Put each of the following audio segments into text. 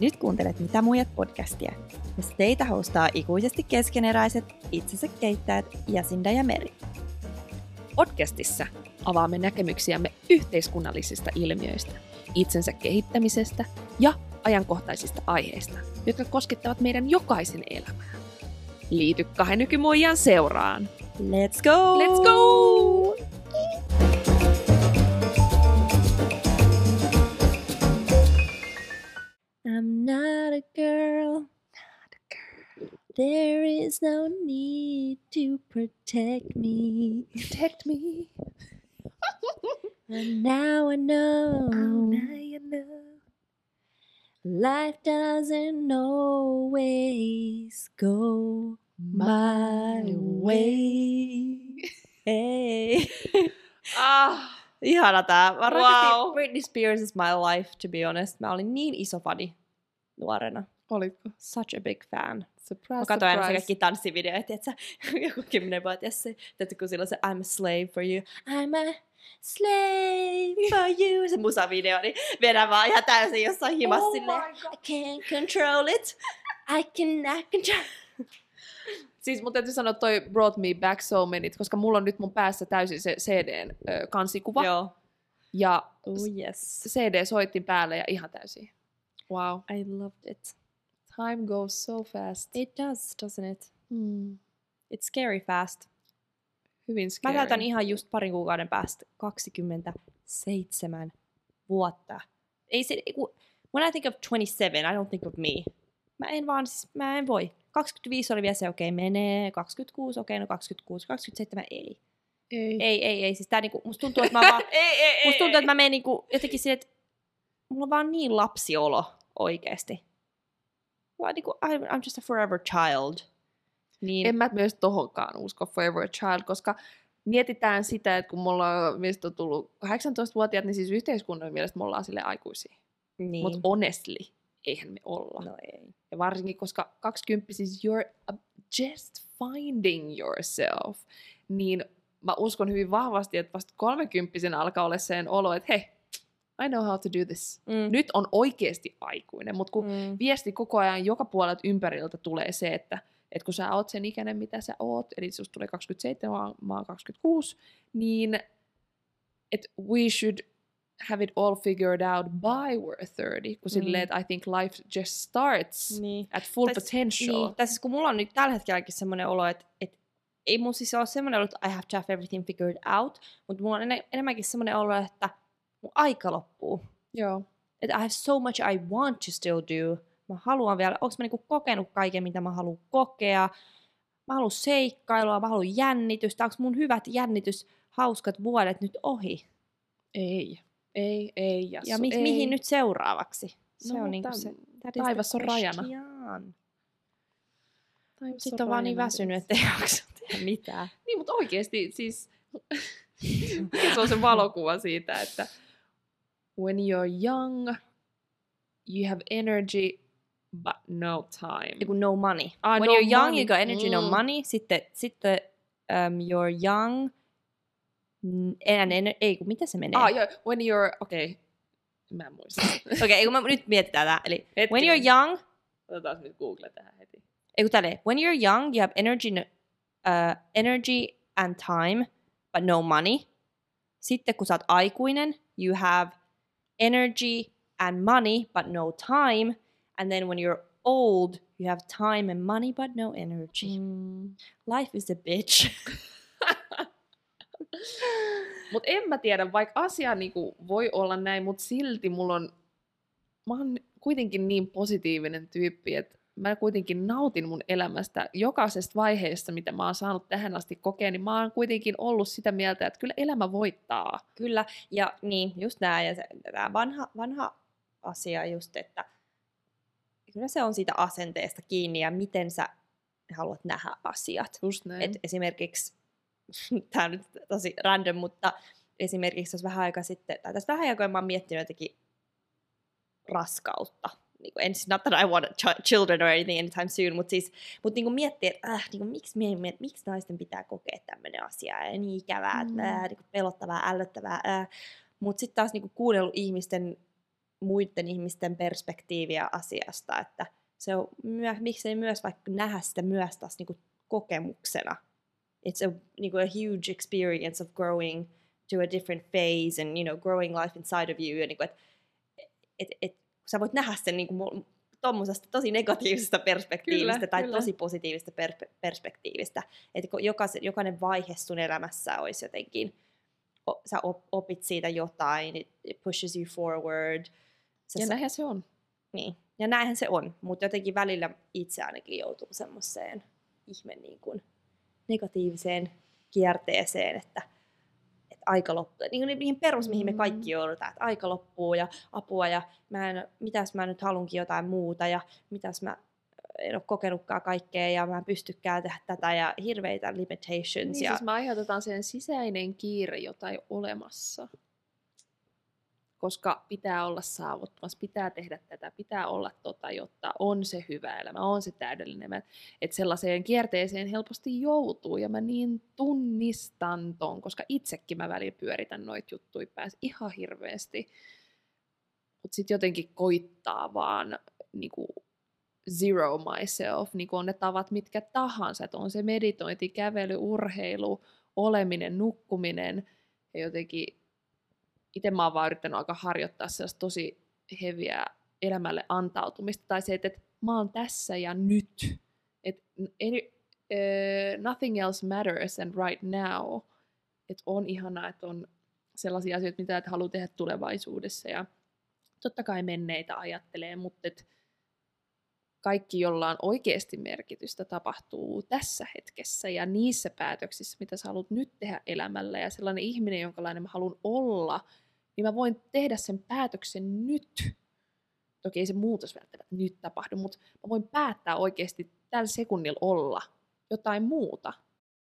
Nyt kuuntelet Mitä muijat podcastia, jossa teitä hostaa ikuisesti keskeneräiset itsensä keittäjät Jasinda ja Meri. Podcastissa avaamme näkemyksiämme yhteiskunnallisista ilmiöistä, itsensä kehittämisestä ja ajankohtaisista aiheista, jotka koskettavat meidän jokaisen elämää. Liity kahden nykymuijan seuraan. Let's go! Let's go! I'm not a girl. Not a girl. There is no need to protect me. Protect me. And now I know. I know. Life doesn't always go my way. Hey. Ah, Ihana tää. Mä rakastin Wow. Britney Spears is my life, to be honest. Mä olin niin iso fani nuorena. olitko? Such a big fan. Surprise, Mä katsoin aina kaikki tanssivideoita, että joku kymmenen vuotias se, että kun sillä on se I'm a slave for you. I'm a slave for you. Se musavideo, niin vedän vaan ihan täysin jossain himassa Oh silleen. I can't control it. I cannot control Siis mun täytyy sanoa, toi brought me back so many, koska mulla on nyt mun päässä täysin se CDn ö, kansikuva. Joo. Ja Oh yes. CD soitti päälle ja ihan täysin. Wow. I loved it. Time goes so fast. It does, doesn't it? Mm. It's scary fast. Hyvin Mä scary. täytän ihan just parin kuukauden päästä 27 vuotta. Ei se, when I think of 27, I don't think of me. Mä en vaan, siis, mä en voi. 25 oli vielä se, okei, okay, menee. 26, okei, okay, no 26. 27, ei. Ei. Ei, ei, ei. Siis tää niinku, musta tuntuu, että mä vaan, ei, ei, musta tuntuu, että mä menen niinku jotenkin silleen, että mulla on vaan niin lapsiolo oikeesti. Vaan niinku, I'm, I'm just a forever child. Niin, En mä myös tohonkaan usko Forever Child, koska mietitään sitä, että kun mulla on, meistä on tullut 18-vuotiaat, niin siis yhteiskunnan mielestä me ollaan sille aikuisia. niin. Mutta honestly, eihän me olla. no ei. Ja varsinkin, koska 20 siis you're just finding yourself, niin mä uskon hyvin vahvasti, että vasta 30 alkaa olla sen olo, että hei, I know how to do this. Mm. Nyt on oikeasti aikuinen, mutta kun Mm. viesti koko ajan joka puolelta ympäriltä tulee se, että, että kun sä oot sen ikäinen, mitä sä oot, eli susta tulee 27, mä, oon 26, niin että we should have it all figured out by we're 30, kun Mm. silleen, että I think life just starts Niin. at full Tai s- potential. Niin, tai siis kun mulla on nyt tällä hetkelläkin semmoinen olo, että, että ei mun siis ole semmoinen olo, että I have to have everything figured out, mutta mulla on ene- enemmänkin semmoinen olo, että mun aika loppuu. Joo. Että I have so much I want to still do. Mä haluan vielä, onko mä niinku kokenut kaiken, mitä mä haluan kokea. Mä haluan seikkailua, mä haluan jännitystä. Onko mun hyvät jännitys, hauskat vuodet nyt ohi? Ei. Ei, ei, Jassu, ja mi- ei. mihin nyt seuraavaksi? Se No, on niinku se, taivas on rajana. Taivas Sitten on vaan niin väsynyt, edessä. että ei jaksa tehdä mitään. Niin, mutta oikeasti siis se on se valokuva siitä, että when you're young, you have energy, but no time. Joku no money. Ah, When no you're young, money. you got energy, no Mm. money. Sitten, sitten um, you're young, en, en, ei mitä se menee? Ah, joo, when you're, okei, okay. mä en muista. Okei, okay, kun mä nyt mietitään tää. Eli when Hetkinen. you're young, Otetaan nyt Google tähän heti. ei kun tälleen, when you're young, you have energy, no- uh, energy and time, but no money. Sitten kun sä oot aikuinen, you have energy and money, but no time. And then when you're old, you have time and money, but no energy. Mm. Life is a bitch. Mutta en mä tiedä, vaikka asia niinku voi olla näin, mutta silti mulla on, mä oon kuitenkin niin positiivinen tyyppi, että mä kuitenkin nautin mun elämästä jokaisesta vaiheesta, mitä mä oon saanut tähän asti kokea, niin mä oon kuitenkin ollut sitä mieltä, että kyllä elämä voittaa. Kyllä, ja niin, just nämä, ja tämä vanha, vanha asia just, että kyllä se on siitä asenteesta kiinni, ja miten sä haluat nähdä asiat. Just näin. Et esimerkiksi, tämä on nyt tosi random, mutta esimerkiksi jos vähän aika sitten, tai tässä vähän aikaa mä oon miettinyt jotenkin raskautta. Niin kuin, en siis, not that I want ch- children or anything anytime soon, mutta siis mut niin kuin miettiä, että äh, niin kuin, miksi, mie, mie, miksi naisten pitää kokea tämmöinen asia, ja niin ikävää, Mm. äh, niin kuin pelottavaa, ällöttävää. Äh. Mutta sitten taas niin kuin kuunnellut ihmisten muiden ihmisten perspektiiviä asiasta, että se on myö, miksei myös vaikka nähdä sitä myös taas niin kuin kokemuksena. It's a, niin kuin a huge experience of growing to a different phase and you know, growing life inside of you. Ja niin kuin, et, et, et, sä voit nähdä sen niin kuin, tuommoisesta tosi negatiivisesta perspektiivistä Kyllä, tai kyllä. tosi positiivisesta per- perspektiivistä. Että jokaisen, jokainen vaihe sun elämässä olisi jotenkin, o, sä op, opit siitä jotain, it, pushes you forward. Sä, Ja näinhän se on. niin. Ja näinhän se on, mutta jotenkin välillä itse ainakin joutuu semmoiseen ihme niin kuin negatiiviseen kierteeseen, että aika loppuu. Niin niihin perus, mihin me Mm. kaikki joudutaan, että aika loppuu ja apua ja mä en, mitäs mä nyt halunkin jotain muuta ja mitäs mä en ole kokenutkaan kaikkea ja mä en pystykään tehdä tätä ja hirveitä limitations. Niin, ja, siis me aiheutetaan sen sisäinen kiire, jota ei ole olemassa. Koska pitää olla saavuttamassa, pitää tehdä tätä, pitää olla tota, jotta on se hyvä elämä, on se täydellinen elämä. Että sellaiseen kierteeseen helposti joutuu ja mä niin tunnistan ton, koska itsekin mä välillä pyöritän noita juttuja päässä ihan hirveästi. Mutta sitten jotenkin koittaa vaan niinku, zero myself, niin on ne tavat mitkä tahansa, että on se meditointi, kävely, urheilu, oleminen, nukkuminen ja jotenkin itse mä oon vaan yrittänyt aika harjoittaa sellaista tosi heviä elämälle antautumista tai se, että, että mä oon tässä ja nyt, että any, uh, nothing else matters than right now, että on ihanaa, että on sellaisia asioita, mitä et halua tehdä tulevaisuudessa. Ja totta kai menneitä ajattelee, mutta et kaikki, jolla on oikeasti merkitystä, tapahtuu tässä hetkessä ja niissä päätöksissä, mitä sä haluat nyt tehdä elämällä. Ja sellainen ihminen, jonkalainen mä haluan olla, niin mä voin tehdä sen päätöksen nyt. Toki ei se muutos välttämättä nyt tapahdu, mutta mä voin päättää oikeasti tällä sekunnilla olla jotain muuta.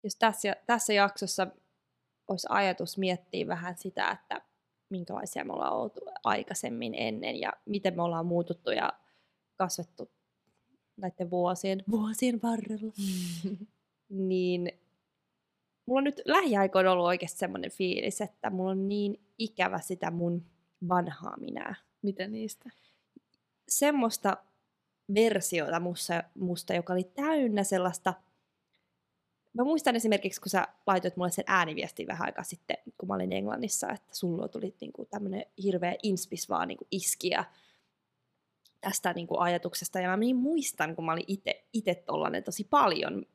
jos tässä, tässä jaksossa olisi ajatus miettiä vähän sitä, että minkälaisia me ollaan oltu aikaisemmin ennen ja miten me ollaan muututtu ja kasvettu näiden vuosien, vuosien varrella, niin mulla on nyt lähiaikoina ollut oikeasti semmoinen fiilis, että mulla on niin ikävä sitä mun vanhaa minää. Mitä niistä? Semmoista versiota musta, musta, joka oli täynnä sellaista Mä muistan esimerkiksi, kun sä laitoit mulle sen ääniviestin vähän aikaa sitten, kun mä olin Englannissa, että sulla tuli niinku tämmöinen hirveä inspis vaan niinku iskiä tästä niinku ajatuksesta. Ja mä niin muistan, kun mä olin itse tollanen tosi paljon,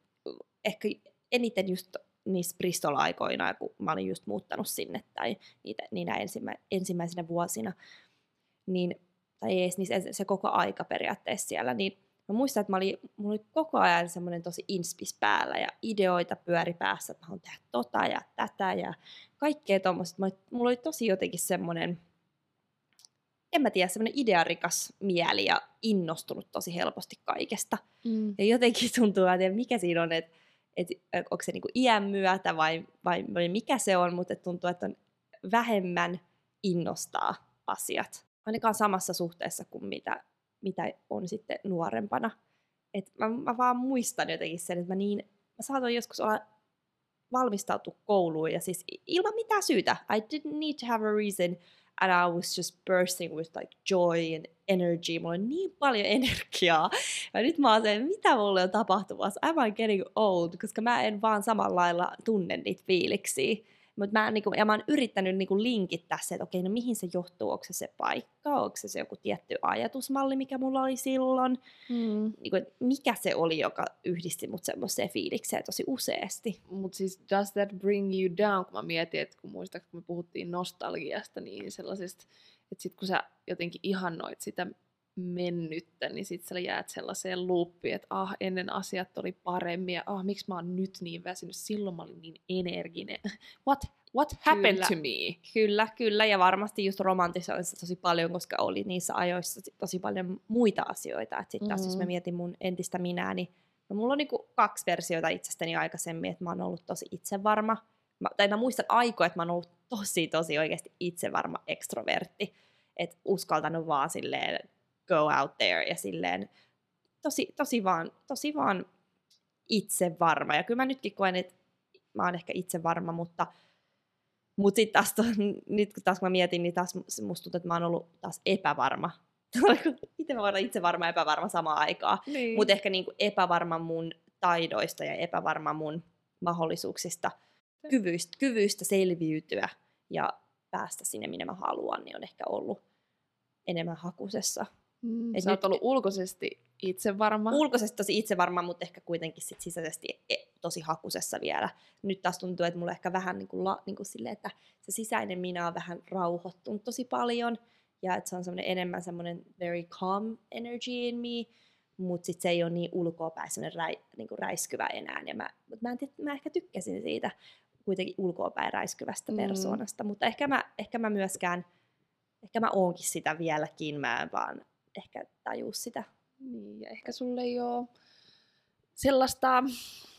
ehkä eniten just niissä Bristol-aikoina, kun mä olin just muuttanut sinne tai niitä, niinä ensimmä, ensimmäisenä vuosina, niin, tai ei edes niissä, se koko aika periaatteessa siellä, niin mä muistan, että mä olin, mulla oli koko ajan semmoinen tosi inspis päällä ja ideoita pyöri päässä, että mä haluan tehdä tota ja tätä ja kaikkea tuommoista. Mulla oli tosi jotenkin semmoinen, en mä tiedä, semmoinen idearikas mieli ja innostunut tosi helposti kaikesta. Mm. Ja jotenkin tuntuu, että mikä siinä on, että, että onko se niinku iän myötä vai, vai, vai mikä se on, mutta tuntuu, että on vähemmän innostaa asiat. Ainakaan samassa suhteessa kuin mitä mitä on sitten nuorempana. Et mä, mä vaan muistan jotenkin sen, että mä, niin, mä saatoin joskus olla valmistautua kouluun ja siis ilman mitään syytä. I didn't need to have a reason and I was just bursting with like joy and energy. Mulla oli niin paljon energiaa. Ja nyt mä oon mitä mulle on tapahtumassa? Am I getting old? Koska mä en vaan samalla lailla tunne niitä fiiliksiä. Mut mä, niinku, ja mä oon yrittänyt niinku linkittää se, että okei, no mihin se johtuu, onko se se paikka, onko se se joku tietty ajatusmalli, mikä mulla oli silloin, Mm. niinku, että mikä se oli, joka yhdisti mut semmoiseen fiilikseen tosi useasti. Mutta siis does that bring you down, kun mä mietin, että kun muistaakseni kun me puhuttiin nostalgiasta, niin sellaisesta, että sit kun sä jotenkin ihannoit sitä mennyttä, niin sit sä jäät sellaiseen loopiin, että ah, ennen asiat oli paremmin ja ah, miksi mä oon nyt niin väsynyt, silloin mä olin niin energinen. What, what happened Kyllä. to me? Kyllä, kyllä, ja varmasti just romantisoin sitä tosi paljon, koska oli niissä ajoissa tosi paljon muita asioita. Että sitten taas jos mä Mhm. mietin mun entistä minää, niin no mulla on niinku kaksi versiota itsestäni aikaisemmin, että mä oon ollut tosi itsevarma. Mä, tai mä muistan aikoja, että mä oon ollut tosi, tosi oikeasti itsevarma ekstrovertti. Että uskaltanut vaan silleen go out there ja silleen tosi, tosi, vaan, tosi vaan itsevarma. Ja kyllä mä nytkin koen, että mä oon ehkä itsevarma, mutta Mutta sitten taas, to, nyt kun taas kun mä mietin, niin taas musta tuntuu, että mä oon ollut taas epävarma. Miten mä voin olla itse varma ja epävarma samaan aikaan. Niin. Mutta ehkä niinku epävarma mun taidoista ja epävarma mun mahdollisuuksista, kyvyistä, kyvyistä selviytyä ja päästä sinne, minne mä haluan, niin on ehkä ollut enemmän hakusessa. Mm, Et sä oot nyt- ollut ulkoisesti itse varma. Ulkoisesti tosi itsevarma, mutta ehkä kuitenkin sit sisäisesti e- tosi hakusessa vielä. Nyt taas tuntuu, että mulla ehkä vähän niin kuin, la, niin kuin silleen, että se sisäinen minä on vähän rauhoittunut tosi paljon. Ja että se on semmoinen enemmän semmoinen very calm energy in me, mutta sitten se ei ole niin ulkoapäin semmoinen räi, niin kuin räiskyvä enää. Ja mä, mut mä, en tiedä, mä ehkä tykkäsin siitä kuitenkin ulkoapäin räiskyvästä Mm. persoonasta, mutta ehkä mä, ehkä mä myöskään, ehkä mä oonkin sitä vieläkin, mä en vaan ehkä tajuu sitä. Niin, ja ehkä sulle ei ole sellaista,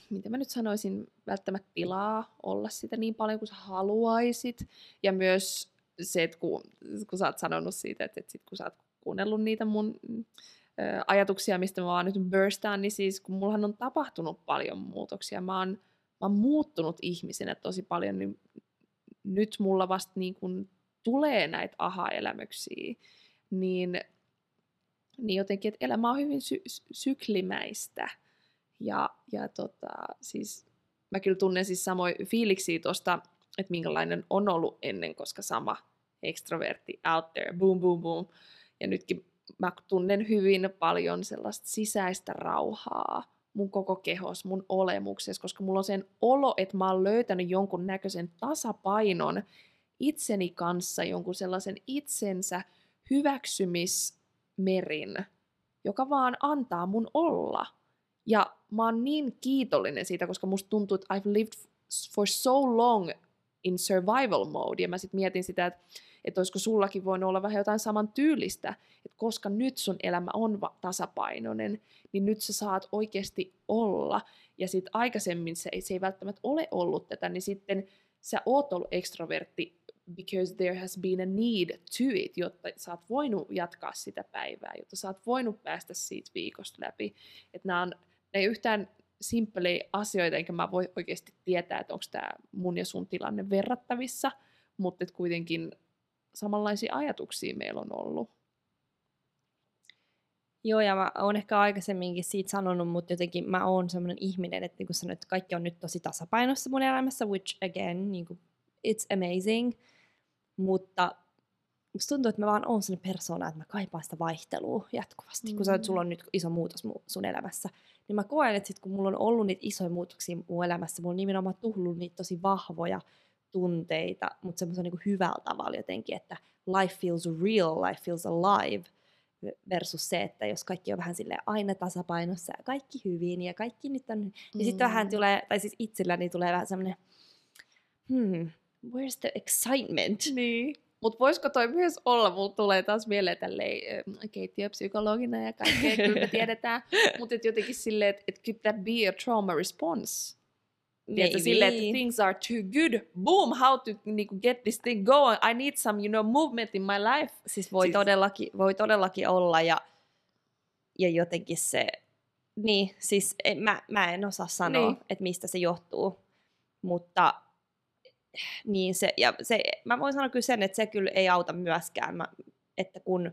miten mä nyt sanoisin, välttämättä tilaa olla sitä niin paljon kuin sä haluaisit. Ja myös se, että kun, kun sä oot sanonut siitä, että, että sit kun sä oot kuunnellut niitä mun ö, ajatuksia, mistä mä vaan nyt burstaan, niin siis kun mullahan on tapahtunut paljon muutoksia, mä oon, mä oon muuttunut ihmisenä tosi paljon, niin nyt mulla vasta niin kun tulee näitä aha-elämyksiä, niin niin jotenkin, että elämä on hyvin sy- sy- syklimäistä. Ja, ja tota, siis mä kyllä tunnen siis samoin fiiliksiä tuosta, että minkälainen on ollut ennen, koska sama extrovertti out there, boom, boom, boom. Ja nytkin mä tunnen hyvin paljon sellaista sisäistä rauhaa mun koko kehos, mun olemuksessa, koska mulla on sen olo, että mä oon löytänyt jonkun näköisen tasapainon itseni kanssa, jonkun sellaisen itsensä hyväksymismerin, joka vaan antaa mun olla. Ja mä oon niin kiitollinen siitä, koska musta tuntuu, että I've lived for so long in survival mode. Ja mä sitten mietin sitä, että, että olisiko sullakin voinut olla vähän jotain saman tyylistä, että koska nyt sun elämä on va- tasapainoinen, niin nyt sä saat oikeasti olla. Ja sitten aikaisemmin se ei, se ei välttämättä ole ollut tätä, niin sitten sä oot ollut ekstrovertti because there has been a need to it, jotta sä oot voinut jatkaa sitä päivää, jotta sä oot voinut päästä siitä viikosta läpi. Että nämä on ne ei yhtään simppelejä asioita, enkä mä voi oikeasti tietää, että onko tämä mun ja sun tilanne verrattavissa, mutta kuitenkin samanlaisia ajatuksia meillä on ollut. Joo, ja mä oon ehkä aikaisemminkin siitä sanonut, mutta jotenkin mä oon semmoinen ihminen, että niin kuin sanoit, että kaikki on nyt tosi tasapainossa mun elämässä, which again, niin kuin, it's amazing. Mutta musta tuntuu, että mä vaan oon sellainen persona, että mä kaipaan sitä vaihtelua jatkuvasti. Mm. Kun sä, sulla on nyt iso muutos mu- sun elämässä, niin mä koen, että sit kun mulla on ollut niitä isoja muutoksia mun elämässä, mulla on nimenomaan tullut niitä tosi vahvoja tunteita, mutta semmoisen niin hyvällä tavalla jotenkin, että life feels real, life feels alive versus se, että jos kaikki on vähän sille aina tasapainossa ja kaikki hyvin ja kaikki nyt on, niin mm. sitten vähän tulee, tai siis itselläni tulee vähän semmoinen, hmm, where's the excitement? Niin. Mutta voisiko toi myös olla, mulla tulee taas mieleen tälleen keittiöpsykologina ja kaikkea, kyllä me tiedetään, mutta et jotenkin silleen, että et could that be a trauma response? Tiedätkö, silleen, että things are too good, boom, how to niinku, get this thing going, I need some, you know, movement in my life. Siis voi, Siis- Todellakin, voi todellakin olla ja, ja jotenkin se, niin siis en, mä, mä en osaa sanoa, niin. että mistä se johtuu, mutta niin se, ja se, mä voin sanoa kyllä sen, että se kyllä ei auta myöskään, mä, että kun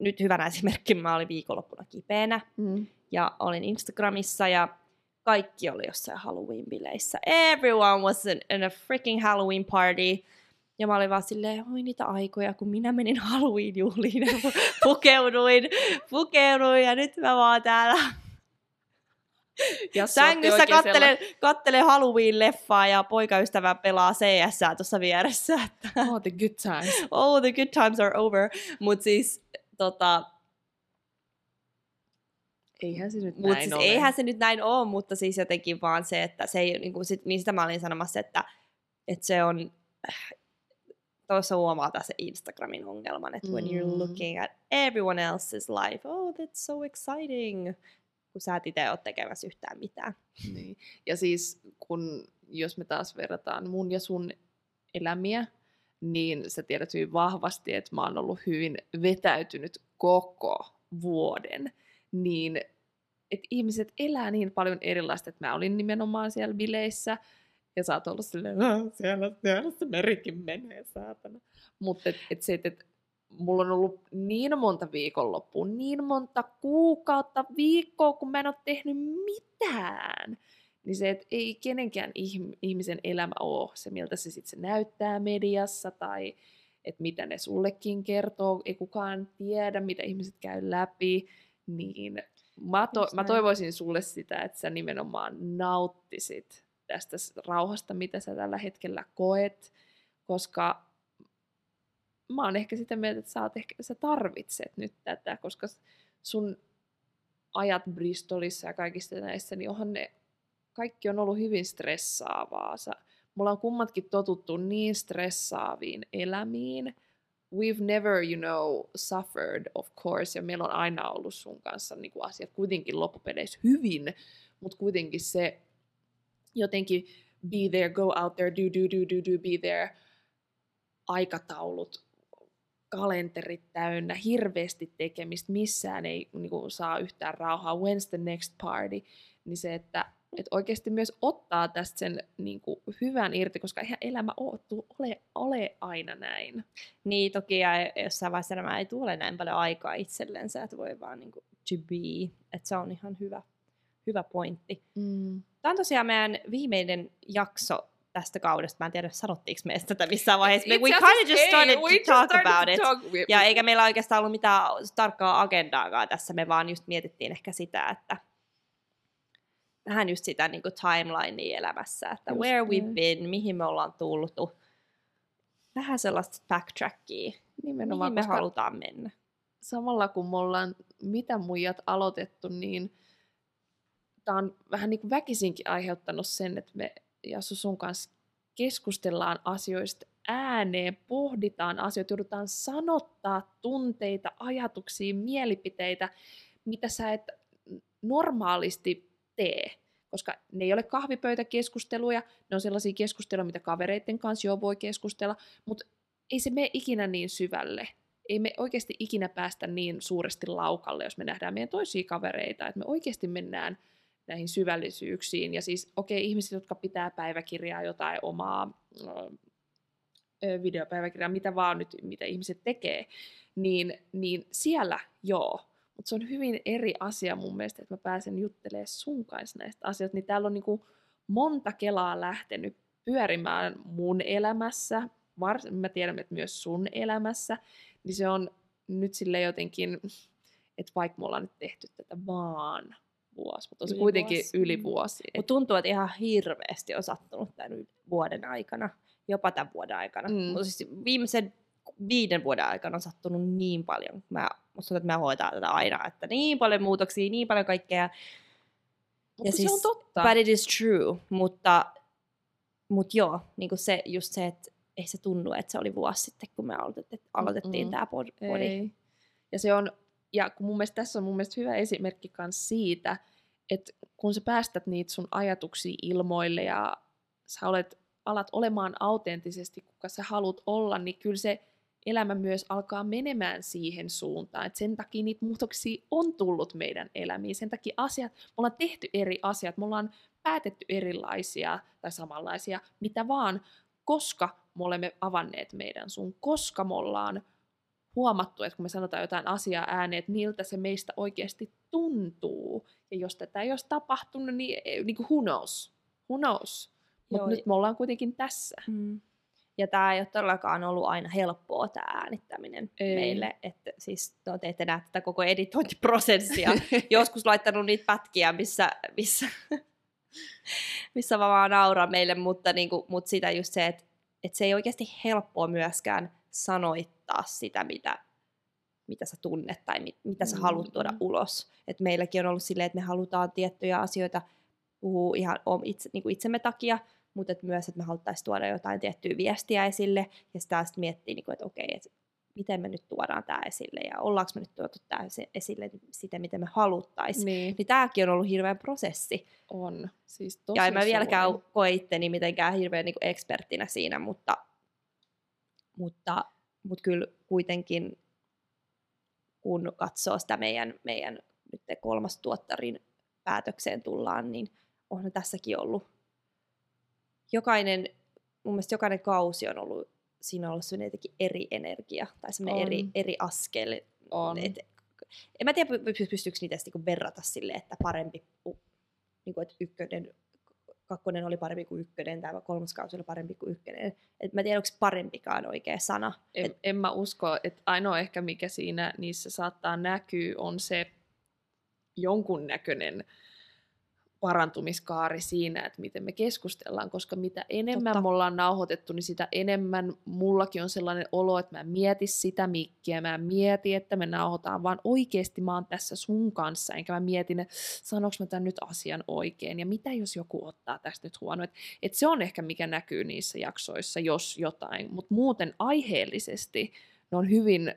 nyt hyvänä esimerkki, mä olin viikonloppuna kipeänä Mm. ja olin Instagramissa ja kaikki oli jossain Halloween-bileissä. Everyone was in, in a freaking Halloween party. Ja mä olin vaan silleen, oi niitä aikoja, kun minä menin Halloween-juhliin ja pu- pukeuduin, pukeuduin ja nyt mä vaan täällä Ja sängyssä kattelen, kattelen Halloween-leffaa ja poikaystävä pelaa CS tuossa vieressä. Että Oh, the good times. oh, the good times are over. Mutta siis, tota, Eihän se nyt Mutta näin siis ole. eihän se nyt näin ole, mutta siis jotenkin vaan se, että se ei, niin, kuin sit, niin sitä mä olin sanomassa, että, että se on, tuossa huomaa taas se Instagramin ongelman, että mm. when you're Mm. looking at everyone else's life, oh that's so exciting, kun sä et itse ole tekemässä yhtään mitään. Niin. Ja siis kun, jos me taas verrataan mun ja sun elämiä, niin sä tiedät hyvin vahvasti, että mä oon ollut hyvin vetäytynyt koko vuoden. Niin että ihmiset elää niin paljon erilaista, että mä olin nimenomaan siellä bileissä, Ja sä oot ollut silleen, "Ah, siellä, siellä se merikin menee, saatana. Mutta et, et se, että et, mulla on ollut niin monta viikonloppua, niin monta kuukautta, viikkoa, kun mä en ole tehnyt mitään. Niin se, että ei kenenkään ihm- ihmisen elämä ole se, miltä se sitten se näyttää mediassa tai että mitä ne sullekin kertoo. Ei kukaan tiedä, mitä ihmiset käy läpi. Niin mä, to- mä toivoisin sulle sitä, että sä nimenomaan nauttisit tästä rauhasta, mitä sä tällä hetkellä koet, koska mä oon ehkä sitä mieltä, että sä, oot ehkä, sä tarvitset nyt tätä, koska sun ajat Bristolissa ja kaikista näissä, niin onhan ne, kaikki on ollut hyvin stressaavaa. Sä, me ollaan kummatkin totuttu niin stressaaviin elämiin. We've never, you know, suffered, of course, ja meillä on aina ollut sun kanssa niin kuin asiat kuitenkin loppupeleissä hyvin, mutta kuitenkin se jotenkin be there, go out there, do, do, do, do, do, be there, aikataulut, kalenterit täynnä, hirveästi tekemistä, missään ei niin kuin, saa yhtään rauhaa, when's the next party, niin se, että et oikeasti myös ottaa tästä sen niin kuin, hyvän irti, koska eihän elämä ole, ole, ole aina näin. Niin toki ja jossain vaiheessa nämä ei tule näin paljon aikaa itsellensä, että voi vaan niin kuin, to be, että se on ihan hyvä, hyvä pointti. Mm. Tämä on tosiaan meidän viimeinen jakso tästä kaudesta. Mä en tiedä, sanottiinko me tätä missään vaiheessa. We, we kind of just started to just talk started about to it. talk. Ja eikä meillä oikeastaan ollut mitään tarkkaa agendaakaan tässä, me vaan just mietittiin ehkä sitä, että vähän just sitä niin timelinea elämässä, että Just where we've been, mihin me ollaan tultu. Vähän sellaista backtrackia, Nimenomaan, mihin me koska halutaan mennä. samalla kun me ollaan mitä muijat aloitettu, niin tämä on vähän niin kuin väkisinkin aiheuttanut sen, että me Jassu sun kanssa keskustellaan asioista ääneen, pohditaan asioita, joudutaan sanottaa tunteita, ajatuksia, mielipiteitä, mitä sä et normaalisti tee. Koska ne ei ole kahvipöytäkeskusteluja, ne on sellaisia keskusteluja, mitä kavereiden kanssa jo voi keskustella, mutta ei se mene ikinä niin syvälle ei me oikeasti ikinä päästä niin suuresti laukalle, jos me nähdään meidän toisia kavereita, että me oikeasti mennään näihin syvällisyyksiin. Ja siis, okei, okay, ihmiset, jotka pitää päiväkirjaa, jotain omaa videopäiväkirjaa, mitä vaan nyt, mitä ihmiset tekee, niin, niin siellä joo. Mutta se on hyvin eri asia mun mielestä, että mä pääsen juttelemaan sun kanssa näistä asioista. Niin täällä on niinku monta kelaa lähtenyt pyörimään mun elämässä, vars, mä tiedän, että myös sun elämässä, niin se on nyt sille jotenkin, että vaikka me ollaan nyt tehty tätä vaan vuosi, mutta on se Yli kuitenkin vuosi. yli vuosi. Et, Mutta tuntuu, että ihan hirveästi on sattunut tämän vuoden aikana, jopa tämän vuoden aikana. Mm. Mm. Mutta siis viimeisen viiden vuoden aikana on sattunut niin paljon. Mä, musta tuntuu, että mä hoitaa tätä aina, että niin paljon muutoksia, niin paljon kaikkea. mutta se siis- on totta. But it is true, mutta, mutta joo, niin se, just se, että ei se tunnu, että se oli vuosi sitten, kun me aloitettiin, aloitettiin Mm-mm. tämä pod- podi. Ei. Ja se on, ja kun mun mielestä tässä on mun mielestä hyvä esimerkki myös siitä, että kun sä päästät niitä sun ajatuksia ilmoille ja sä olet, alat olemaan autenttisesti, kuka sä haluat olla, niin kyllä se elämä myös alkaa menemään siihen suuntaan. Et sen takia niitä muutoksia on tullut meidän elämiin. Sen takia asiat, me ollaan tehty eri asiat, me ollaan päätetty erilaisia tai samanlaisia, mitä vaan, koska me olemme avanneet meidän sun, koska me ollaan huomattu, että kun me sanotaan jotain asiaa ääneen, että miltä se meistä oikeasti tuntuu. Ja jos tätä ei olisi tapahtunut, niin, niin kuin who knows? Who knows? Mutta nyt me ollaan kuitenkin tässä. Mm. Ja tämä ei ole todellakaan ollut aina helppoa tämä äänittäminen Ei. meille. Että siis no, te ette näe tätä koko editointiprosessia. Joskus laittanut niitä pätkiä, missä, missä, missä mä vaan nauran meille, mutta, niinku, mutta sitä just se, että, että se ei oikeasti helppoa myöskään sanoittaa sitä, mitä, mitä sä tunnet tai mit, mitä sä haluat tuoda Mm. ulos. Et meilläkin on ollut silleen, että me halutaan tiettyjä asioita puhua ihan om- itse, niin kuin itsemme takia, mutta et myös, että me haluttaisiin tuoda jotain tiettyä viestiä esille, ja sitä sitten miettiä, niin kuin, että okei, että miten me nyt tuodaan tämä esille, ja ollaanko me nyt tuotu tämä esille sitä, miten me haluttaisiin. niin, Niin tämäkin on ollut hirveän prosessi. on. Siis tosi ja en mä vieläkään koe itteni mitenkään hirveän niin ekspertinä siinä, mutta, mutta, mutta kyllä kuitenkin, kun katsoo sitä meidän, meidän nyt kolmas tuottarin päätökseen tullaan, niin onhan tässäkin ollut jokainen, mun mielestä jokainen kausi on ollut, siinä on ollut sellainen jotenkin eri energia tai sellainen On. eri, eri askel. On. Et, en mä tiedä, py- py- pystyykö niitä sitten niinku verrata sille, että parempi, u- niinku, että ykkönen, kakkonen oli parempi kuin ykkönen, tai kolmas kausi oli parempi kuin ykkönen. Et mä en tiedä, onko parempikaan oikea sana. En, Et, en mä usko, että ainoa ehkä mikä siinä niissä saattaa näkyä on se jonkunnäköinen parantumiskaari siinä, että miten me keskustellaan, koska mitä enemmän Totta. me ollaan nauhoitettu, niin sitä enemmän mullakin on sellainen olo, että mä en mieti sitä mikkiä, mä en mieti, että me nauhoitaan, vaan oikeasti mä oon tässä sun kanssa, enkä mä mietin, että sanoinko mä tämän nyt asian oikein, ja mitä jos joku ottaa tästä nyt huono, että et se on ehkä mikä näkyy niissä jaksoissa, jos jotain, mutta muuten aiheellisesti ne on hyvin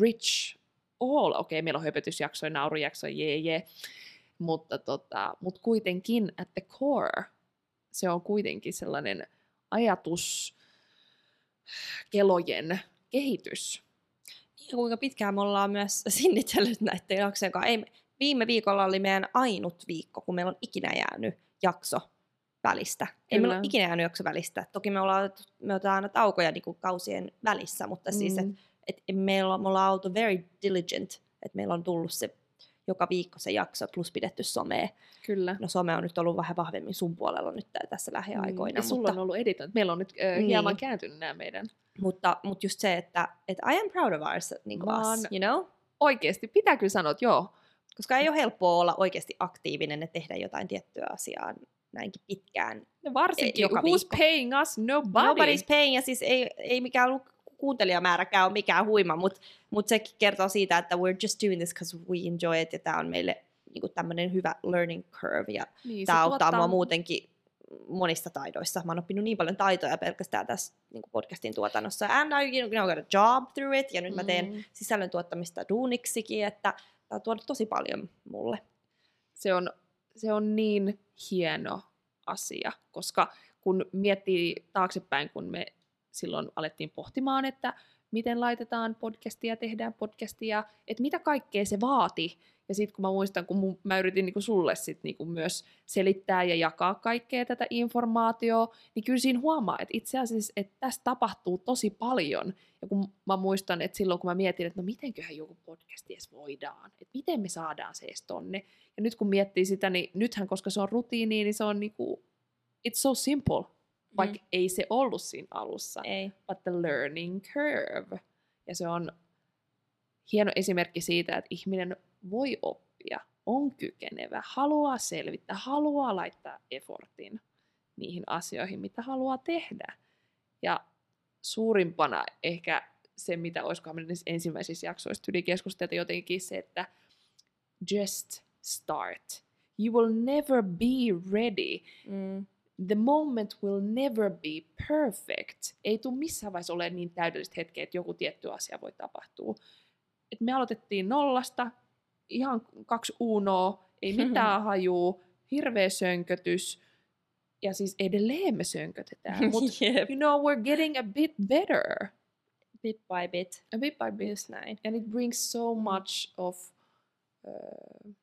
rich all, okei, okay, meillä on höpötysjaksoja, naurujaksoja, jee, jee, mutta tota, mut kuitenkin at the core se on kuitenkin sellainen ajatus kelojen kehitys. ja kuinka pitkään me ollaan myös sinnitellyt näiden jaksojen kanssa. Ei, viime viikolla oli meidän ainut viikko, kun meillä on ikinä jäänyt jakso välistä. Ei meillä ole Kyllä. ikinä jäänyt jakso välistä. Toki me ollaan me otetaan aina taukoja niin kuin kausien välissä, mutta siis, Mm. että et meillä on, me ollaan oltu very diligent, että meillä on tullut se joka viikko se jakso plus pidetty somea. Kyllä. No some on nyt ollut vähän vahvemmin sun puolella nyt tässä lähiaikoina, Mm. Ja sulla mutta, on ollut editointi. Meillä on nyt äh, Niin. hieman kääntynyt nämä meidän. mutta, mutta just se, että, että I am proud of ours, niin kuin us, you know? Oikeasti, pitää kyllä sanoa, että joo. Koska ei ole helppoa olla oikeasti aktiivinen ja tehdä jotain tiettyä asiaa näinkin pitkään. Ja varsinkin, joka who's viikko. paying us? Nobody. Nobody's paying, ja siis ei, ei mikään kuuntelijamääräkään ole mikään huima, mutta mut se kertoo siitä, että we're just doing this because we enjoy it, ja tämä on meille niinku tämmöinen hyvä learning curve, ja niin, tämä auttaa tuottaa- mua muutenkin monissa taidoissa. Mä oon oppinut niin paljon taitoja pelkästään tässä niin podcastin tuotannossa. And I you know, got a job through it, ja nyt mä teen Mm. sisällön tuottamista duuniksikin, että tämä on tuonut tosi paljon mulle. se on, se on niin hieno asia, koska kun miettii taaksepäin, kun me silloin alettiin pohtimaan, että miten laitetaan podcastia, tehdään podcastia, että mitä kaikkea se vaati. Ja sitten kun mä muistan, kun mun, mä yritin niinku sulle sit niinku myös selittää ja jakaa kaikkea tätä informaatiota, niin kyllä siinä huomaa, että itse asiassa että tässä tapahtuu tosi paljon. Ja kun mä muistan, että silloin kun mä mietin, että no mitenköhän joku podcast edes voidaan, että miten me saadaan se edes tonne, ja nyt kun miettii sitä, niin nythän, koska se on rutiini, niin se on niinku, it's so simple, vaikka mm. ei se ollut siinä alussa, Ei. but the learning curve. Ja se on hieno esimerkki siitä, että ihminen voi oppia, on kykenevä, haluaa selvittää, haluaa laittaa effortin niihin asioihin, mitä haluaa tehdä. Ja suurimpana ehkä se, mitä olisikohan me ensimmäisissä jaksoissa yli keskusteltu jotenkin se, että just start. You will never be ready. Mm. The moment will never be perfect. Ei tule missään vaiheessa ole niin täydellistä hetkeä, että joku tietty asia voi tapahtua. Et me aloitettiin nollasta, ihan kaksi unoa, ei mitään hajuu, hirveä sönkötys, ja siis edelleen me sönkötetään. Mutta Jep. you know, we're getting a bit better. Bit by bit. A bit by bit. Just näin. And it brings so much of uh,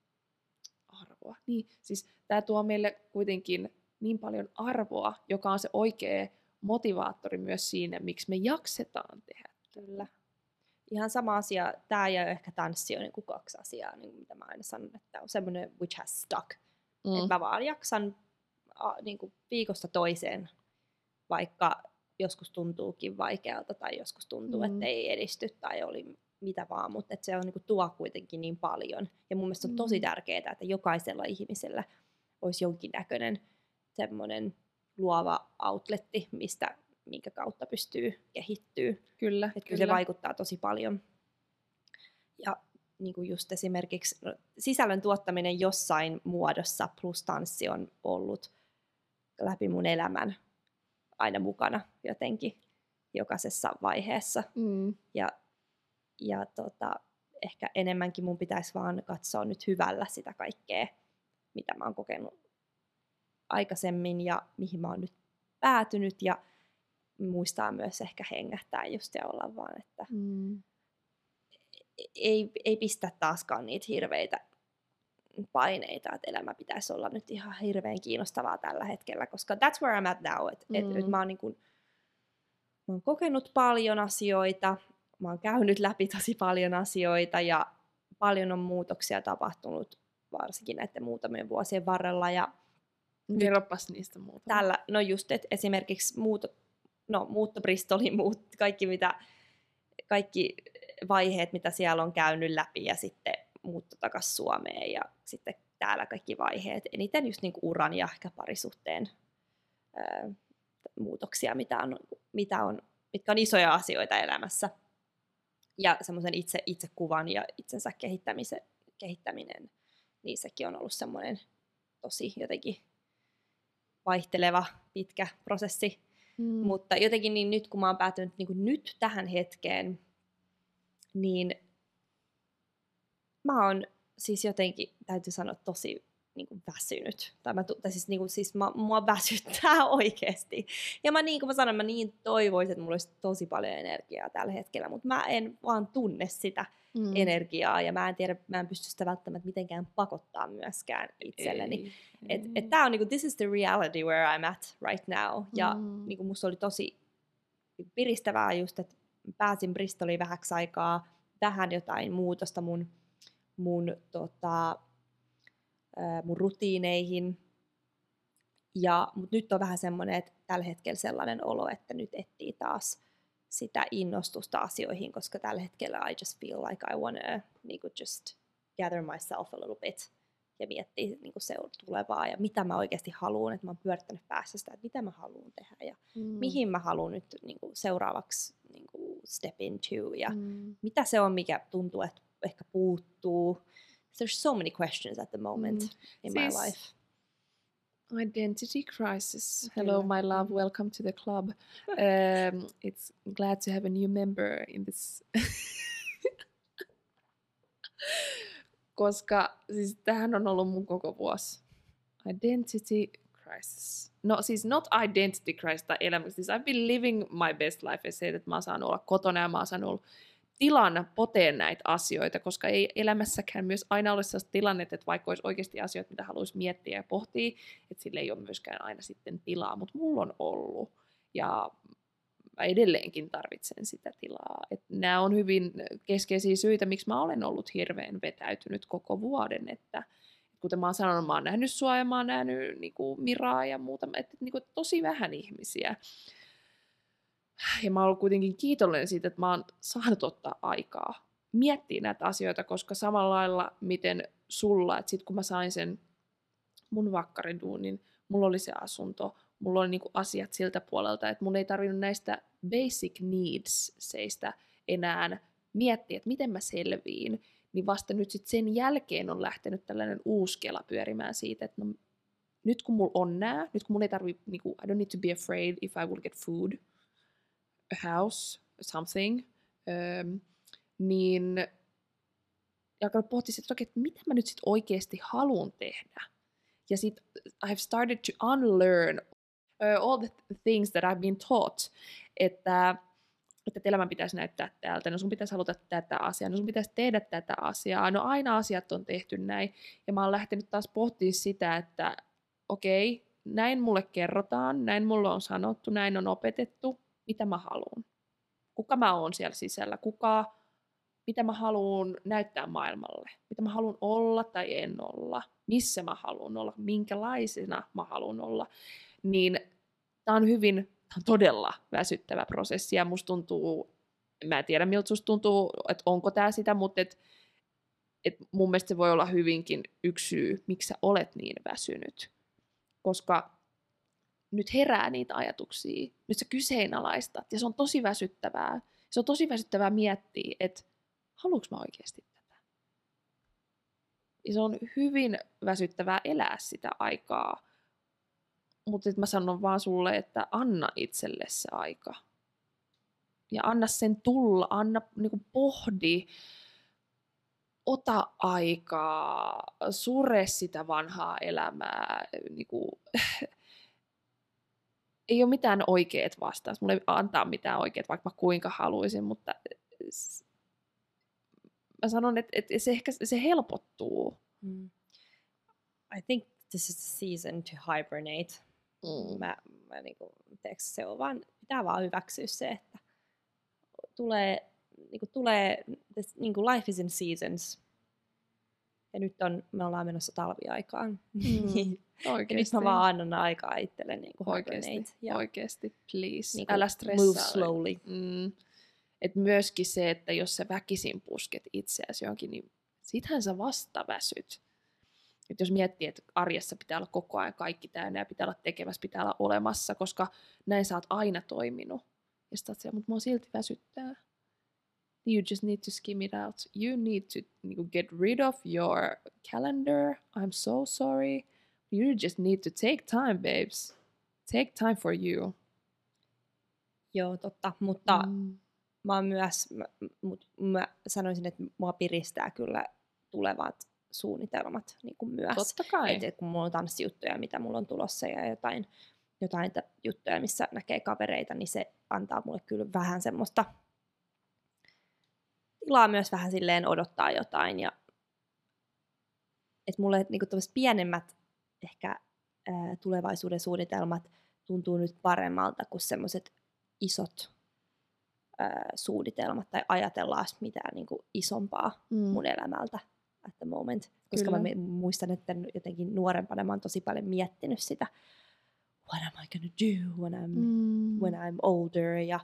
arvoa. Niin, siis tämä tuo meille kuitenkin niin paljon arvoa, joka on se oikea motivaattori myös siinä, miksi me jaksetaan tehdä. Kyllä. Ihan sama asia, tämä ja ehkä tanssi on niin kuin kaksi asiaa, niin kuin mitä mä aina sanon, että on semmoinen which has stuck. Mm. Että mä vaan jaksan a, niin kuin viikosta toiseen, vaikka joskus tuntuukin vaikealta tai joskus tuntuu, Mm. että ei edisty tai oli mitä vaan, mutta että se on niin kuin tuo kuitenkin niin paljon. Ja mun mielestä on tosi Mm. tärkeää, että jokaisella ihmisellä olisi jonkinnäköinen semmoinen luova outletti, mistä, minkä kautta pystyy kehittyy. Kyllä, Että kyllä se vaikuttaa tosi paljon. Ja niin kuin just esimerkiksi no, sisällön tuottaminen jossain muodossa plus tanssi on ollut läpi mun elämän aina mukana jotenkin jokaisessa vaiheessa. Mm. Ja, ja tota, ehkä enemmänkin mun pitäisi vaan katsoa nyt hyvällä sitä kaikkea, mitä mä oon kokenut aikaisemmin ja mihin mä oon nyt päätynyt ja muistaa myös ehkä hengähtää just ja olla vaan, että Mm. ei, ei pistä taaskaan niitä hirveitä paineita, että elämä pitäisi olla nyt ihan hirveän kiinnostavaa tällä hetkellä, koska that's where I'm at now. Et, et Mm. nyt mä oon, niin kuin, mä oon kokenut paljon asioita, mä oon käynyt läpi tosi paljon asioita ja paljon on muutoksia tapahtunut varsinkin näiden muutamien vuosien varrella ja Kerropas niistä muuta. tällä, no just, että esimerkiksi muuto, no, muutto Bristoliin, muut, kaikki, mitä, kaikki vaiheet, mitä siellä on käynyt läpi ja sitten muutto takaisin Suomeen ja sitten täällä kaikki vaiheet. Eniten just niin uran ja ehkä parisuhteen ää, muutoksia, mitä on, mitä on, mitkä on isoja asioita elämässä. Ja semmoisen itse, itsekuvan ja itsensä kehittämisen, kehittäminen, niin sekin on ollut semmoinen tosi jotenkin vaihteleva, pitkä prosessi. Mm. Mutta jotenkin niin nyt, kun mä oon päätynyt niin kuin nyt tähän hetkeen, niin mä oon siis jotenkin, täytyy sanoa, tosi niin kuin väsynyt. Tai, mä, tai siis, niin kuin, siis mä, mua väsyttää oikeasti. Ja mä niin kuin mä sanoin, mä niin toivoisin, että mulla olisi tosi paljon energiaa tällä hetkellä, mutta mä en vaan tunne sitä Mm. energiaa ja mä en tiedä, mä en pysty sitä välttämättä mitenkään pakottaa myöskään itselleni. Et, Ei. et tää on niinku, this is the reality where I'm at right now. Ja Mm. niinku musta oli tosi piristävää just, että pääsin Bristoliin vähäksi aikaa, vähän jotain muutosta mun, mun, tota, mun rutiineihin. Ja, mut nyt on vähän semmoinen, että tällä hetkellä sellainen olo, että nyt etsii taas sitä innostusta asioihin, koska tällä hetkellä I just feel like I wanna niinku just gather myself a little bit ja miettiä niin kuin seur- tulevaa ja mitä mä oikeasti haluan, että mä oon pyörittänyt päässä sitä, että mitä mä haluan tehdä ja Mm. mihin mä haluan nyt niin kuin seuraavaksi niin kuin step into ja Mm. mitä se on, mikä tuntuu, että ehkä puuttuu. There's so many questions at the moment Mm. in my life. Identity crisis. Hello, my love. Welcome to the club. Um, it's glad to have a new member in this. Koska siis tähän on ollut mun koko vuosi. Identity crisis. No siis not identity crisis tai elämä. Siis I've been living my best life ja se, että mä oon saanut olla kotona ja mä oon saanut olla tilan poteen näitä asioita, koska ei elämässäkään myös aina ole sellaista tilannetta, että vaikka olisi oikeasti asioita, mitä haluaisi miettiä ja pohtia, että sille ei ole myöskään aina sitten tilaa, mutta mulla on ollut. Ja mä edelleenkin tarvitsen sitä tilaa. Et nämä on hyvin keskeisiä syitä, miksi mä olen ollut hirveän vetäytynyt koko vuoden, että kuten mä oon sanonut, mä oon nähnyt sua ja mä oon nähnyt niin kuin Miraa ja muuta, että niin kuin, tosi vähän ihmisiä. Ja mä oon kuitenkin kiitollinen siitä, että mä oon saanut ottaa aikaa miettiä näitä asioita, koska samalla lailla miten sulla, että sit kun mä sain sen mun vakkariduunin, mulla oli se asunto, mulla oli niinku asiat siltä puolelta, että mun ei tarvinnut näistä basic needs seistä enää miettiä, että miten mä selviin, niin vasta nyt sit sen jälkeen on lähtenyt tällainen uusi kela pyörimään siitä, että no, nyt kun mulla on nää, nyt kun mun ei tarvi, niinku, I don't need to be afraid if I will get food, house, something, um, niin ja alkanut pohtia sitä, että, että mitä mä nyt sit oikeasti haluan tehdä. Ja sit I've started to unlearn uh, all the things that I've been taught, että, että elämän pitäisi näyttää täältä, no sun pitäisi haluta tätä asiaa, no sun pitäisi tehdä tätä asiaa, no aina asiat on tehty näin. Ja mä oon lähtenyt taas pohtimaan sitä, että okei, näin mulle kerrotaan, näin mulle on sanottu, näin on opetettu, mitä mä haluan. Kuka mä oon siellä sisällä, kuka, mitä mä haluan näyttää maailmalle, mitä mä haluan olla tai en olla, missä mä haluan olla, minkälaisena mä haluan olla, niin tämä on hyvin, tää on todella väsyttävä prosessi ja musta tuntuu, mä en tiedä miltä susta tuntuu, että onko tämä sitä, mutta et, et mun mielestä se voi olla hyvinkin yksi syy, miksi sä olet niin väsynyt, koska nyt herää niitä ajatuksia, nyt sä kyseenalaistat ja se on tosi väsyttävää. Se on tosi väsyttävää miettiä, että haluanko mä oikeasti tätä? Ja se on hyvin väsyttävää elää sitä aikaa. Mutta mä sanon vaan sulle, että anna itselle se aika. Ja anna sen tulla, anna niinku pohdi, ota aikaa, sure sitä vanhaa elämää. Niinku, ei ole mitään oikeat vastaus. Mulla ei antaa mitään oikeat, vaikka mä kuinka haluaisin, mutta s- mä sanon, että, että se ehkä se helpottuu. Mm. I think this is the season to hibernate. Mm. Mä, mä niinku, tiiäks, se on vaan, pitää vaan hyväksyä se, että tulee, niinku, tulee this, niinku life is in seasons. Ja nyt on, me ollaan menossa talviaikaan. Mm. ja Oikeesti. nyt mä vaan annan aikaa itselle Oikeesti. hibernate. Ja Oikeesti, please. niinku Älä stressaa. move slowly. Mm. Et myöskin se, että jos sä väkisin pusket itseäsi johonkin, niin sittenhän sä vasta väsyt. Et jos miettii, että arjessa pitää olla koko ajan kaikki täynnä ja pitää olla tekemässä, pitää olla olemassa, koska näin sä oot aina toiminut. Ja sitten siellä, mutta mua silti väsyttää. You just need to skim it out. You need to niinku, get rid of your calendar. I'm so sorry. You just need to take time, babes. Take time for you. Joo, totta. Mutta Mm. mä oon myös, mä, mut mä sanoisin, että mua piristää kyllä tulevat suunnitelmat niin kuin myös. Totta kai. Et, et kun mulla on tanssijuttuja, mitä mulla on tulossa ja jotain, jotain juttuja, missä näkee kavereita, niin se antaa mulle kyllä vähän semmoista tilaa myös vähän silleen odottaa jotain. Ja, että mulle niin kuin pienemmät ehkä ää, tulevaisuuden suunnitelmat tuntuu nyt paremmalta kuin semmoiset isot ää, suunnitelmat tai ajatellaan mitään niin kuin isompaa Mm. mun elämältä at the moment. Koska Kyllä. mä muistan, että jotenkin nuorempana mä oon tosi paljon miettinyt sitä, what am I gonna do when I'm, Mm. when I'm older ja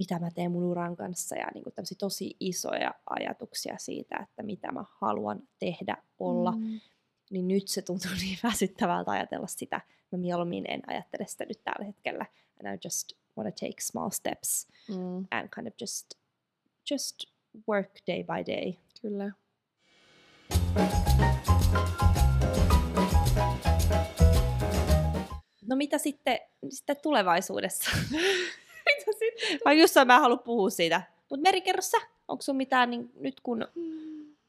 mitä mä teen mun uran kanssa ja niin tämmöisiä tosi isoja ajatuksia siitä, että mitä mä haluan tehdä, olla. Mm. Niin nyt se tuntuu niin väsyttävältä ajatella sitä. Mä mieluummin en ajattele sitä nyt tällä hetkellä. And I just want to take small steps Mm. and kind of just, just work day by day. Kyllä. No mitä sitten, sitten tulevaisuudessa? Sitten? Mä just sanoin, mä en halua puhua siitä. Mutta Meri, kerro sä, onko sun mitään niin, nyt kun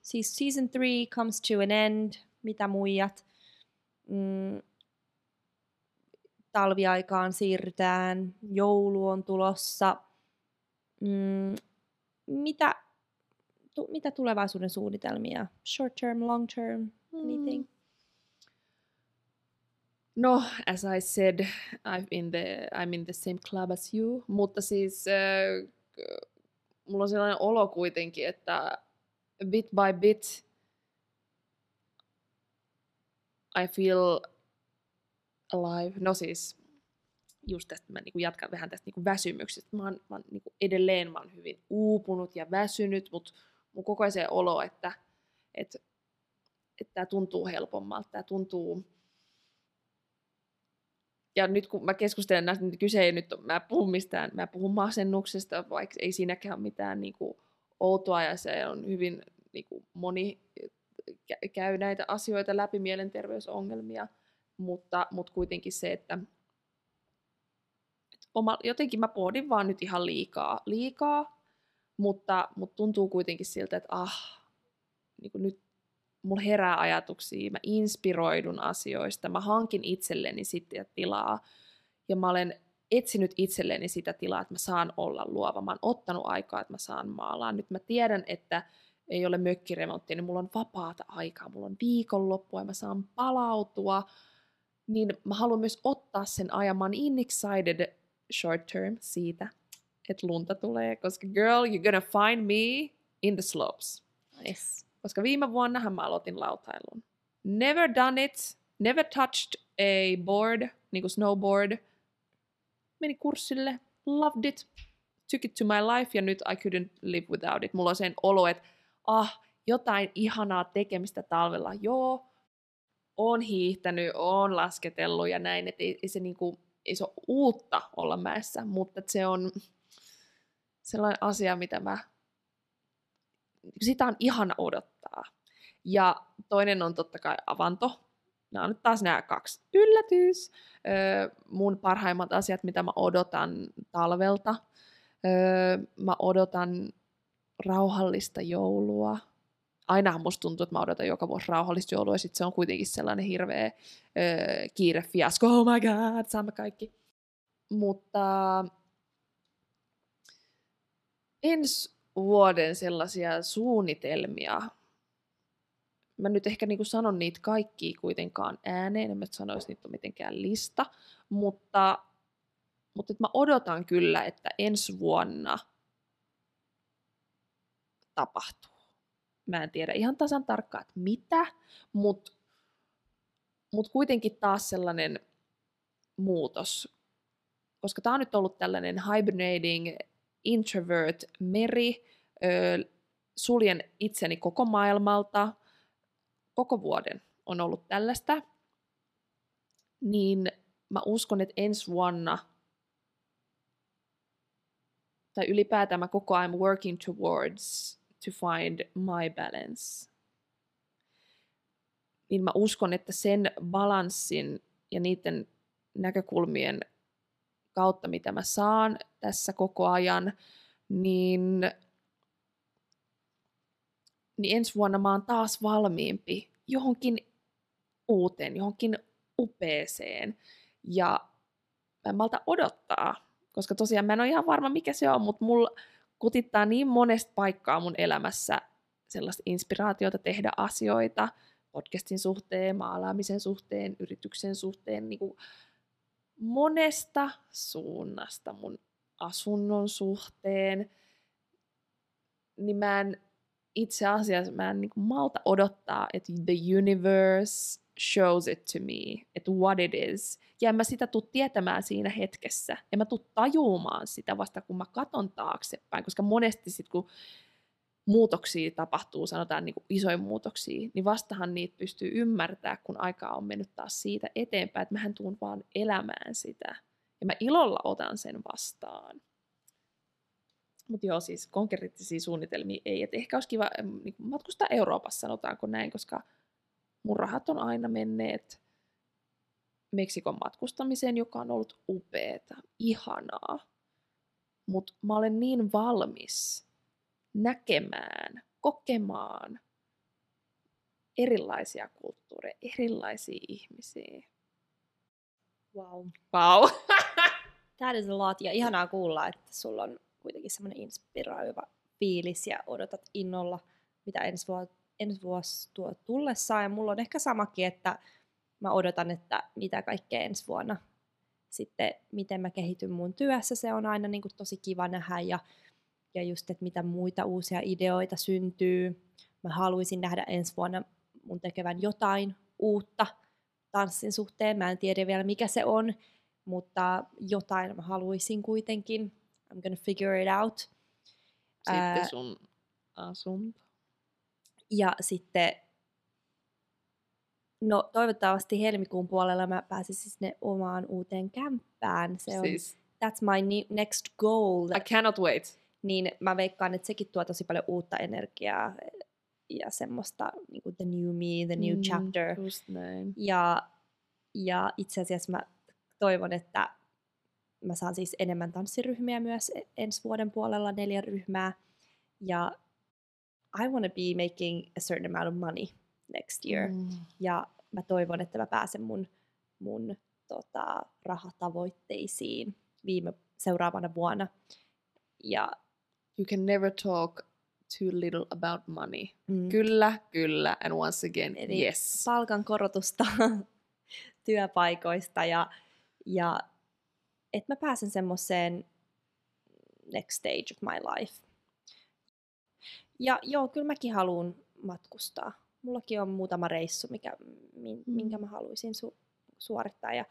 siis season 3 comes to an end, mitä muijat, mm, talviaikaan siirrytään, joulu on tulossa, mm, mitä, tu, mitä tulevaisuuden suunnitelmia? Short term, long term, anything? No, as I said, I've in the, I'm in the same club as you, mutta siis äh, mulla on sellainen olo kuitenkin, että bit by bit I feel alive. No siis just tästä mä niinku jatkan vähän tästä niinku väsymyksestä. Mä oon, mä oon niinku edelleen mä oon hyvin uupunut ja väsynyt, mutta mun koko ajan se olo, että että että tämä tuntuu helpommalta, tämä tuntuu ja nyt kun mä keskustelen näistä, niin kyse ei nyt, mä puhun mistään, mä puhun masennuksesta, vaikka ei siinäkään ole mitään niin kuin, outoa ja se on hyvin niin kuin, moni kä- käy näitä asioita läpi, mielenterveysongelmia, mutta, mutta kuitenkin se, että oma, jotenkin mä pohdin vaan nyt ihan liikaa, liikaa mutta, mutta tuntuu kuitenkin siltä, että ah, niin kuin nyt mulla herää ajatuksia, mä inspiroidun asioista, mä hankin itselleni sitten tilaa ja mä olen etsinyt itselleni sitä tilaa, että mä saan olla luova. Mä oon ottanut aikaa, että mä saan maalaa. Nyt mä tiedän, että ei ole mökkiremonttia, niin mulla on vapaata aikaa, mulla on viikonloppua ja mä saan palautua. Niin mä haluan myös ottaa sen ajan. Mä oon in excited short term siitä, että lunta tulee, koska girl, you're gonna find me in the slopes. Nice. Koska viime vuonnahan mä aloitin lautailun. Never done it, never touched a board, niin kuin snowboard. Meni kurssille, loved it, took it to my life ja nyt I couldn't live without it. Mulla on sen olo, että ah, jotain ihanaa tekemistä talvella. Joo, on hiihtänyt, on lasketellut ja näin, että ei, ei, se niinku, ei se ole uutta olla mäessä, mutta se on sellainen asia, mitä mä sitä on ihana odottaa. Ja toinen on totta kai avanto. Nämä on nyt taas nämä kaksi. Yllätys! Öö, mun parhaimmat asiat, mitä mä odotan talvelta. Öö, mä odotan rauhallista joulua. Ainahan musta tuntuu, että mä odotan joka vuosi rauhallista joulua, ja sit se on kuitenkin sellainen hirveä öö, kiire fiasko. Oh my god, saamme kaikki. Mutta ensi vuoden sellaisia suunnitelmia, mä nyt ehkä niinku sanon niitä kaikki kuitenkaan ääneen, en mä sanoisi niitä mitenkään lista, mutta, mutta et mä odotan kyllä, että ensi vuonna tapahtuu. Mä en tiedä ihan tasan tarkkaan, että mitä, mutta mut kuitenkin taas sellainen muutos, koska tämä on nyt ollut tällainen hibernating introvert meri, suljen itseni koko maailmalta, koko vuoden on ollut tällaista, niin mä uskon, että ensi vuonna tai ylipäätään mä koko ajan working towards to find my balance. Niin mä uskon, että sen balanssin ja niiden näkökulmien kautta, mitä mä saan tässä koko ajan, niin, niin ensi vuonna mä oon taas valmiimpi johonkin uuteen, johonkin upeeseen. Ja mä en malta odottaa, koska tosiaan mä en ole ihan varma mikä se on, mutta mulla kutittaa niin monesta paikkaa mun elämässä sellaista inspiraatiota tehdä asioita podcastin suhteen, maalaamisen suhteen, yrityksen suhteen, niin kuin monesta suunnasta mun asunnon suhteen, niin mä en itse asiassa mä en niin kuin malta odottaa, että the universe shows it to me, että what it is. Ja en mä sitä tuu tietämään siinä hetkessä. En mä tuu tajuumaan sitä vasta, kun mä katon taaksepäin, koska monesti sit, kun muutoksia tapahtuu, sanotaan niin kuin isoja muutoksia, niin vastahan niitä pystyy ymmärtää, kun aikaa on mennyt taas siitä eteenpäin, että mähän tuun vaan elämään sitä. Ja mä ilolla otan sen vastaan. Mutta joo, siis konkreettisia suunnitelmia ei. Et ehkä olisi kiva niin matkustaa Euroopassa, sanotaanko näin, koska mun rahat on aina menneet Meksikon matkustamiseen, joka on ollut upeeta, ihanaa. Mutta mä olen niin valmis näkemään, kokemaan erilaisia kulttuureja, erilaisia ihmisiä. Wow. Wow. That is a lot. Ja ihanaa kuulla, että sulla on kuitenkin semmoinen inspiroiva fiilis ja odotat innolla, mitä ensi, vuosi, ensi vuosi tuo tullessaan. Ja mulla on ehkä samakin, että mä odotan, että mitä kaikkea ensi vuonna sitten, miten mä kehityn mun työssä, se on aina niin kuin tosi kiva nähdä ja, ja just, että mitä muita uusia ideoita syntyy. Mä haluaisin nähdä ensi vuonna mun tekevän jotain uutta tanssin suhteen. Mä en tiedä vielä mikä se on, mutta jotain mä haluaisin kuitenkin. I'm gonna figure it out. Sitten sun asunto. Ja sitten, no toivottavasti helmikuun puolella mä pääsisin sinne omaan uuteen kämppään. Se on, siis. that's my next goal. I cannot wait. Niin mä veikkaan, että sekin tuo tosi paljon uutta energiaa ja semmoista niin kuin the new me, the new mm, chapter. Just näin. Ja, ja itse asiassa mä toivon, että mä saan siis enemmän tanssiryhmiä myös e-, ensi vuoden puolella, neljä ryhmää. Ja I want to be making a certain amount of money next year. Mm. Ja mä toivon, että mä pääsen mun, mun tota, rahatavoitteisiin viime seuraavana vuonna. Ja you can never talk too little about money. Mm. Kyllä, kyllä, and once again, Eli yes. palkankorotusta työpaikoista ja, ja että mä pääsen semmoiseen next stage of my life. Ja joo, kyllä mäkin haluan matkustaa. Mullakin on muutama reissu, mikä, min, mm. minkä mä haluaisin su, suorittaa. Ja,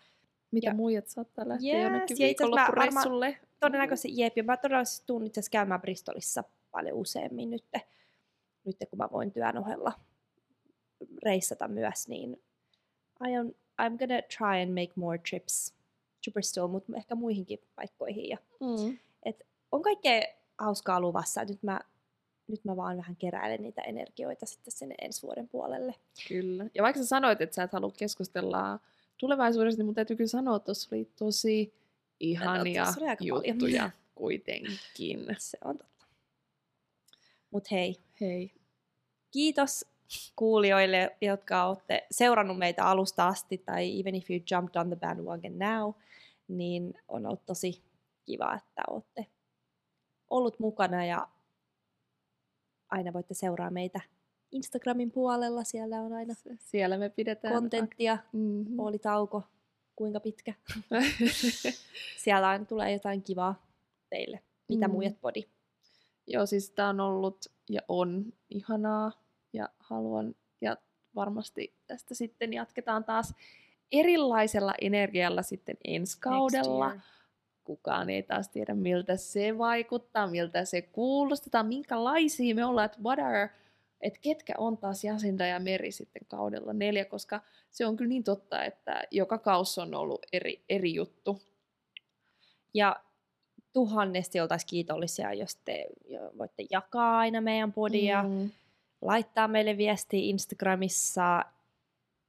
Mitä ja, muijat saattaa lähteä yes, jonnekin viikonloppureissulle? Todennäköisesti, jep, ja mä todennäköisesti tuun itse käymään Bristolissa paljon useammin nyt, nyt kun mä voin työn ohella reissata myös, niin I am, I'm gonna try and make more trips to Bristol, mutta ehkä muihinkin paikkoihin. Ja, mm. et on kaikkea hauskaa luvassa. Nyt mä, nyt mä vaan vähän keräilen niitä energioita sitten sinne ensi vuoden puolelle. Kyllä. Ja vaikka sä sanoit, että sä et halua keskustella tulevaisuudesta, niin mun täytyy kyllä sanoa, että tuossa oli tosi ihania no, oli juttuja paljon. kuitenkin. Se on totta. Mut hei. Hei. Kiitos kuulijoille, jotka olette seurannut meitä alusta asti, tai even if you jumped on the bandwagon now, niin on ollut tosi kiva, että olette ollut mukana ja aina voitte seuraa meitä Instagramin puolella. Siellä on aina Siellä me pidetään... kontenttia. Mm-hmm. Oli tauko, kuinka pitkä. Siellä aina tulee jotain kivaa teille. Mitä Mm. muijat podi. Joo, siis tää on ollut ja on ihanaa ja haluan ja varmasti tästä sitten jatketaan taas erilaisella energialla sitten ensi kaudella. Kukaan ei taas tiedä, miltä se vaikuttaa, miltä se kuulostaa, minkälaisia me ollaan, että what are, että ketkä on taas Jasinda ja Meri sitten kaudella neljä, koska se on kyllä niin totta, että joka kausi on ollut eri, eri juttu. Ja tuhannesti oltaisiin kiitollisia, jos te voitte jakaa aina meidän podia, mm. Laittaa meille viestiä Instagramissa.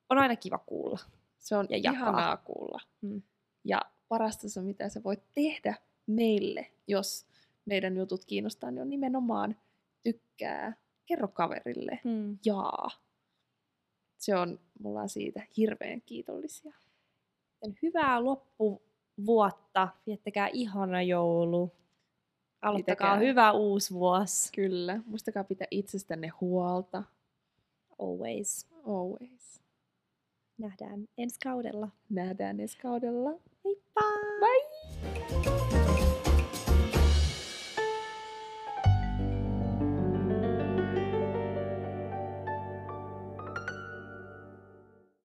On aina kiva kuulla. Se on Ja jakaa. ihanaa kuulla. Mm. Ja parasta se, mitä sä voit tehdä meille, jos meidän jutut kiinnostaa, niin on nimenomaan tykkää, kerro kaverille, Mm. jaa. Se on, me ollaan siitä hirveän kiitollisia. Hyvää loppuvuotta. Viettäkää ihana joulu. Aloittakaa Pitäkää. hyvä uusi vuosi. Kyllä. Muistakaa pitää itsestänne huolta. Always. Always. Nähdään ensi kaudella. Nähdään ensi kaudella. Heippa! Bye!